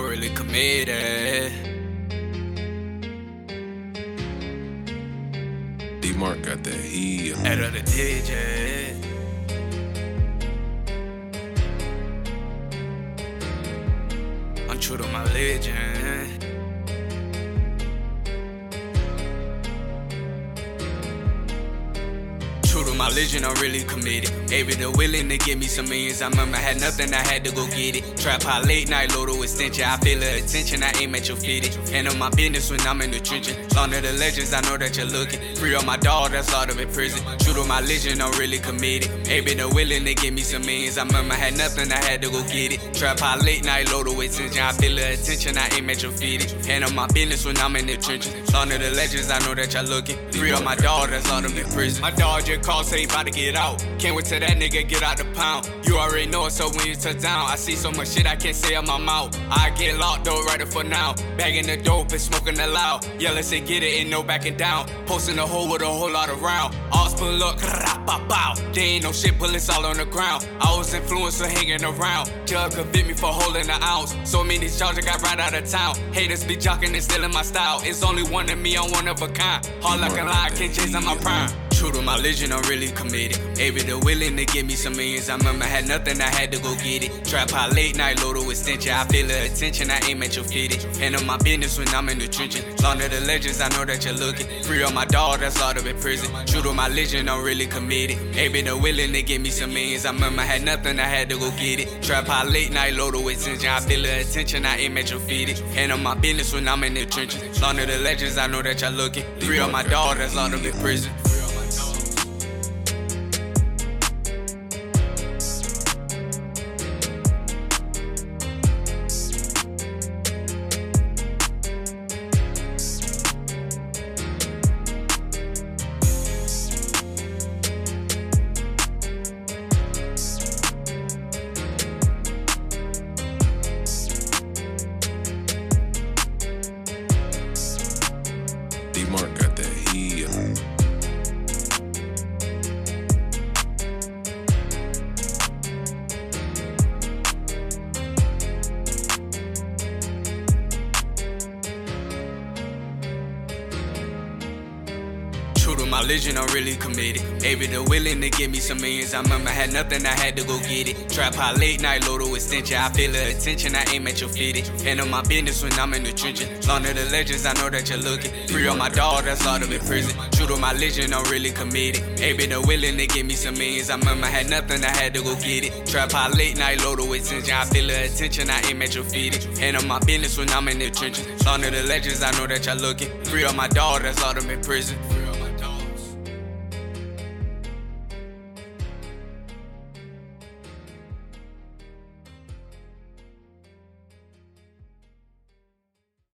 really committed. D Mark got that heat. Head of the digit. I'm true to my legend. To my legend, I'm really committed. Maybe they're willing to give me some millions. I remember I had nothing, I had to go get it. Trap high late night, load extension. I feel the attention, I aim at your fitted. Handle my business when I'm in the trenches. Long of the legends, I know that you're looking. Free on my dog, that's out of in prison. True to my legend, I'm really committed. Maybe they're willing to give me some millions. I remember I had nothing, I had to go get it. Trap high late night, load extension. I feel the attention, I aim at your fitted. Handle my business when I'm in the trenches. Long of the legends, I know that you're looking. Free on my dog, that's out of in prison. My dog just called, say he about to get out. Can't wait till that nigga get out the pound. You already know it, so when you touch down, I see so much shit I can't say out my mouth. I get locked though, right up for now. Bagging the dope and smoking the loud. Yeah, let's say get it, ain't no backing down. Posting a hole with a whole lot of round. All pull up, bow. There ain't no shit, bullets all on the ground. I was influencer hanging around. Jug convict me for holding an ounce. So many charges got right out of town. Haters be jocking and stealing my style. It's only one of me, I'm one of a kind. Hard like a lie, can't chase on my prime. True to my legend, I'm really committed. Maybe they're willing to give me some millions. I remember I had nothing, I had to go get it. Trap high late night, load extension. I feel the attention, I aim at your fitted. Handle my business when I'm in the trenches. Long of the legends, I know that you're looking. Free on my dog, that's out of in prison. True to my legend, I'm really committed. Maybe they're willing to give me some millions. I remember I had nothing, I had to go get it. Trap high late night, load extension. I feel the attention, I aim at your fitted. Handle my business when I'm in the trenches. Long of the legends, I know that you're looking. Free on my dog, that's out of in prison. To my legend, I'm really committed. Maybe they're willing to give me some millions. I remember I had nothing, I had to go get it. Trap high late night, load extension. I feel the attention, I aim at your fitted. Handle my business when I'm in the trenches. Long of the legends, I know that you're looking. Free on my dog, that's out of prison. True to my legend, I'm really committed. Maybe they're willing to give me some millions. I remember I had nothing, I had to go get it. Trap high late night, load extension. I feel the attention, I aim at your fitted. Handle my business when I'm in the trenches. Long of the legends, I know that you're looking. Free on my dog, that's out of prison.